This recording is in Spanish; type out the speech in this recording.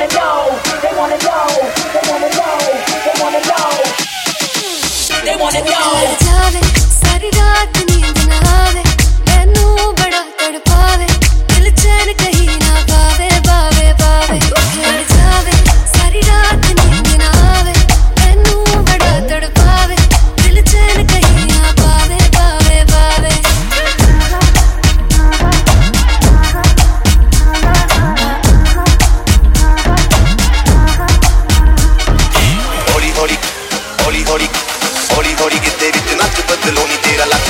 wanna know, they wanna know, they wanna know, they wanna know, they wanna know. ਬੜਾ ਤੜਪਾਵੇ ਦਿਲ ਚੈਨ ਕਹੀ तेरी जना च बदलो नी तेरा लख